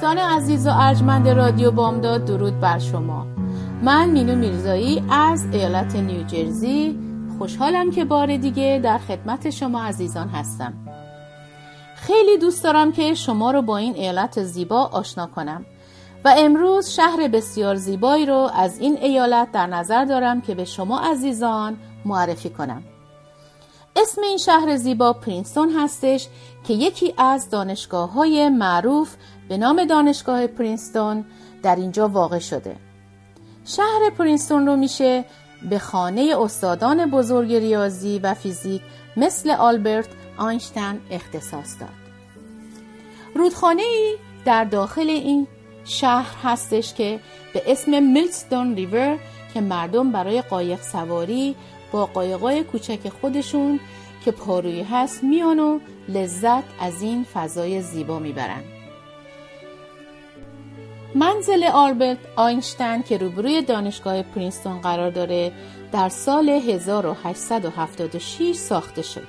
دوستان عزیز و ارجمند رادیو بامداد درود بر شما. من مینو میرزایی از ایالت نیوجرسی خوشحالم که بار دیگه در خدمت شما عزیزان هستم. خیلی دوست دارم که شما رو با این ایالت زیبا آشنا کنم. و امروز شهر بسیار زیبایی رو از این ایالت در نظر دارم که به شما عزیزان معرفی کنم. اسم این شهر زیبا پرینستون هستش که یکی از دانشگاه های معروف به نام دانشگاه پرینستون در اینجا واقع شده. شهر پرینستون رو میشه به خانه استادان بزرگ ریاضی و فیزیک مثل آلبرت آینشتین اختصاص داد. رودخانه ای در داخل این شهر هستش که به اسم میلستون ریور که مردم برای قایق سواری با قایقای کوچک خودشون که پارویی هست میان و لذت از این فضای زیبا می‌برن. منزل آلبرت آینشتین که روبروی دانشگاه پرینستون قرار داره در سال 1876 ساخته شد.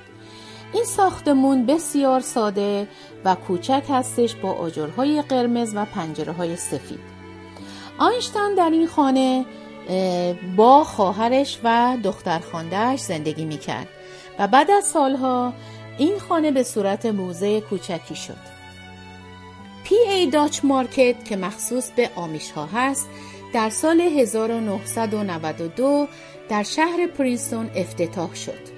این ساختمون بسیار ساده و کوچک هستش با آجرهای قرمز و پنجره های سفید. آینشتین در این خانه با خواهرش و دختر خاندهش زندگی می‌کرد. و بعد از سالها این خانه به صورت موزه کوچکی شد. پی ای داچ مارکت که مخصوص به آمیش ها هست در سال 1992 در شهر پرینستون افتتاح شد.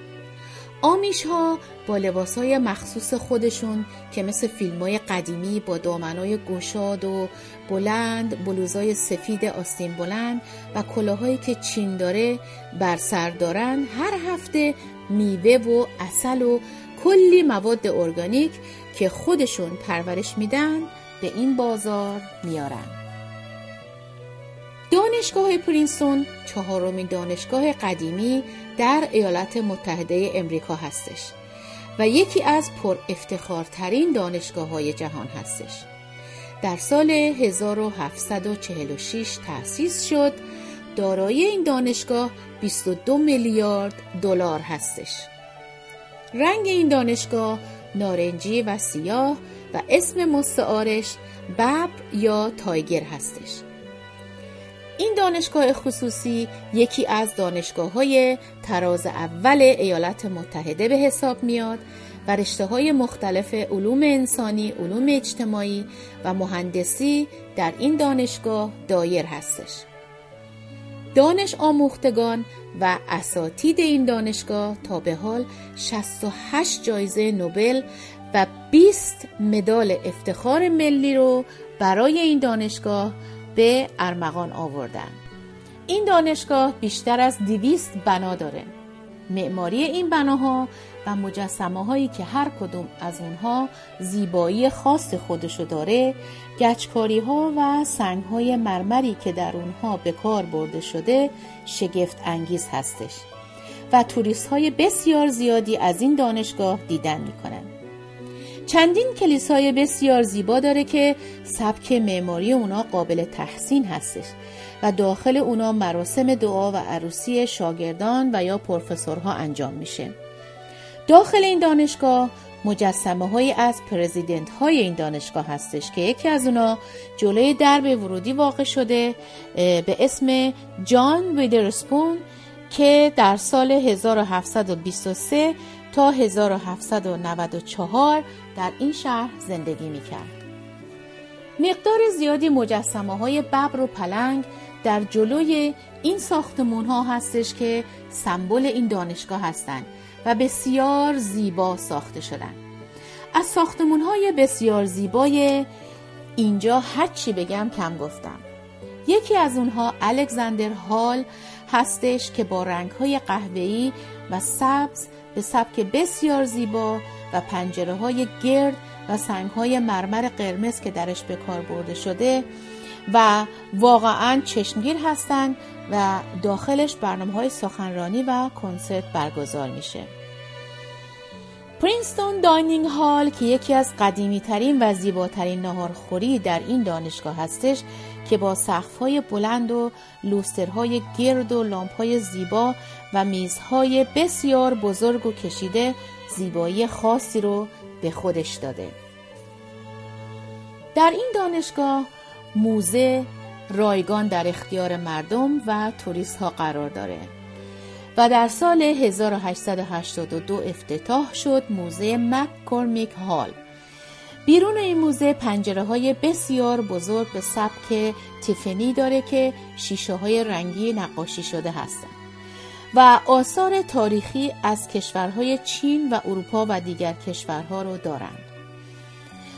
آمیش ها با لباس های مخصوص خودشون که مثل فیلم های قدیمی با دامنای گشاد و بلند بلوزای سفید آستین بلند و کلاهایی که چین داره بر سر دارن هر هفته میوه و اصل و کلی مواد ارگانیک که خودشون پرورش میدن به این بازار میارن. دانشگاه پرینستون چهارمین دانشگاه قدیمی در ایالات متحده امریکا هستش و یکی از پر افتخارترین دانشگاه های جهان هستش. در سال 1746 تأسیس شد. دارایی این دانشگاه 22 میلیارد دلار هستش. رنگ این دانشگاه نارنجی و سیاه و اسم مستعارش ببر یا تایگر هستش. این دانشگاه خصوصی یکی از دانشگاه های تراز اول ایالات متحده به حساب میاد و رشته های مختلف علوم انسانی، علوم اجتماعی و مهندسی در این دانشگاه دایر هستش. دانش آموختگان و اساتید این دانشگاه تا به حال 68 جایزه نوبل و 20 مدال افتخار ملی رو برای این دانشگاه به ارمغان آوردن این دانشگاه بیشتر از دویست بنا داره معماری این بناها و مجسمه هایی که هر کدوم از اونها زیبایی خاص خودشو داره گچکاری ها و سنگ های مرمری که در اونها به کار برده شده شگفت انگیز هستش و توریست های بسیار زیادی از این دانشگاه دیدن می‌کنن. چندین کلیسای بسیار زیبا داره که سبک معماری اونا قابل تحسین هستش و داخل اونا مراسم دعا و عروسی شاگردان و یا پروفسورها انجام میشه. داخل این دانشگاه مجسمه های از پرزیدنت های این دانشگاه هستش که یکی از اونا جلوی درب ورودی واقع شده به اسم جان ویدرسپون که در سال 1723 تا 1794 در این شهر زندگی می کرد. مقدار زیادی مجسمه های ببر و پلنگ در جلوی این ساختمون ها هستش که سمبل این دانشگاه هستند و بسیار زیبا ساخته شدن. از ساختمون های بسیار زیبای اینجا هرچی بگم کم گفتم. یکی از اونها الکساندر هال هستش که با رنگهای قهوه‌ای و سبز به سبک بسیار زیبا و پنجره های گرد و سنگ های مرمر قرمز که درش به کار برده شده و واقعا چشمگیر هستند و داخلش برنامه های سخنرانی و کنسرت برگزار میشه. پرینستون داینینگ هال که یکی از قدیمی ترین و زیباترین ناهارخوری در این دانشگاه هستش که با های بلند و لوسترهای گرد و لامپهای زیبا و میزهای بسیار بزرگ و کشیده زیبایی خاصی رو به خودش داده. در این دانشگاه موزه رایگان در اختیار مردم و توریست ها قرار داره. و در سال 1882 افتتاح شد موزه مک هال. بیرون این موزه پنجره های بسیار بزرگ به سبک تیفنی داره که شیشه های رنگی نقاشی شده هستند و آثار تاریخی از کشورهای چین و اروپا و دیگر کشورها رو دارند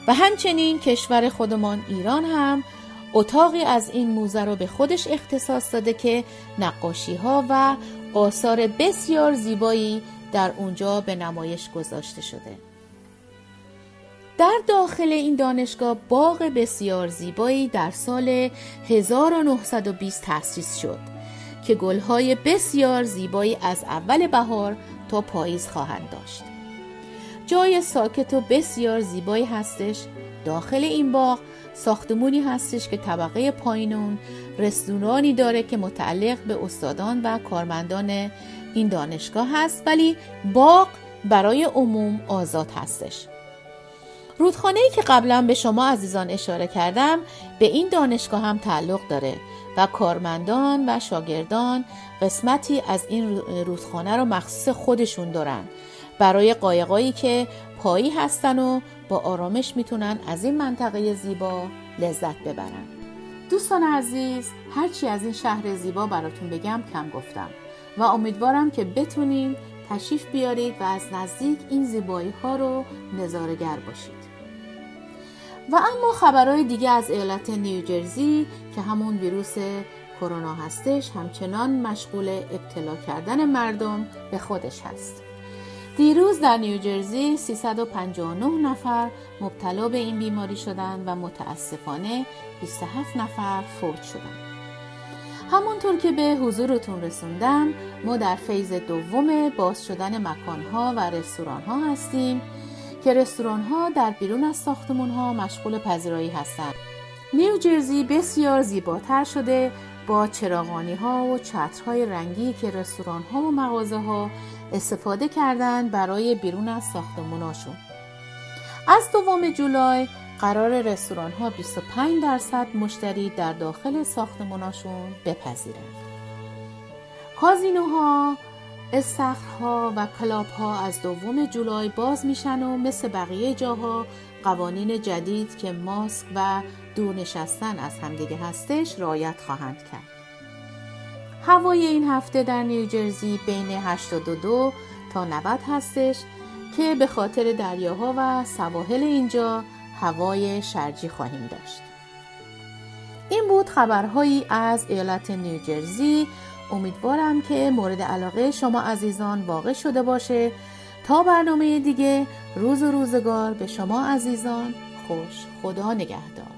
و همچنین کشور خودمان ایران هم اتاقی از این موزه رو به خودش اختصاص داده که نقاشی ها و آثار بسیار زیبایی در اونجا به نمایش گذاشته شده. در داخل این دانشگاه باغ بسیار زیبایی در سال 1920 تأسیس شد که گلهای بسیار زیبایی از اول بهار تا پاییز خواهند داشت. جای ساکت و بسیار زیبایی هستش داخل این باغ ساختمونی هستش که طبقه پایینون رستورانی داره که متعلق به استادان و کارمندان این دانشگاه هست ولی باغ برای عموم آزاد هستش. رودخانه ای که قبلا به شما عزیزان اشاره کردم به این دانشگاه هم تعلق داره و کارمندان و شاگردان قسمتی از این رودخانه رو مخصوص خودشون دارن. برای قایقایی که پایی هستن و با آرامش می‌تونن از این منطقه زیبا لذت ببرن. دوستان عزیز هرچی از این شهر زیبا براتون بگم کم گفتم و امیدوارم که بتونین تشریف بیارید و از نزدیک این زیبایی ها رو نظارگر باشید. و اما خبرهای دیگه از ایالت نیوجرسی که همون ویروس کرونا هستش همچنان مشغول ابتلا کردن مردم به خودش هست. دیروز در نیوجرسی 359 نفر مبتلا به این بیماری شدند و متاسفانه 27 نفر فوت شدند. همونطور که به حضورتون رسوندم ما در فیز دوم باز شدن مکانها و رستورانها هستیم که رستوران ها در بیرون از ساختمون ها مشغول پذیرایی هستند. نیوجرسی بسیار زیباتر شده با چراغانی ها و چترهای رنگی که رستوران ها و مغازه ها استفاده کردند برای بیرون از ساختموناشون. از دوم جولای قرار رستوران ها 25 درصد مشتری در داخل ساختموناشون بپذیرند. کازینوها استخرها و کلاب ها از دوم جولای باز میشن و مثل بقیه جاها قوانین جدید که ماسک و دور نشستن از همدیگه هستش رایت خواهند کرد. هوای این هفته در نیوجرسی بین 82 تا 90 هستش که به خاطر دریاها و سواحل اینجا هوای شرجی خواهیم داشت. این بود خبرهایی از ایالت نیوجرسی امیدوارم که مورد علاقه شما عزیزان واقع شده باشه. تا برنامه دیگه روز و روزگار به شما عزیزان خوش خدا نگهدار.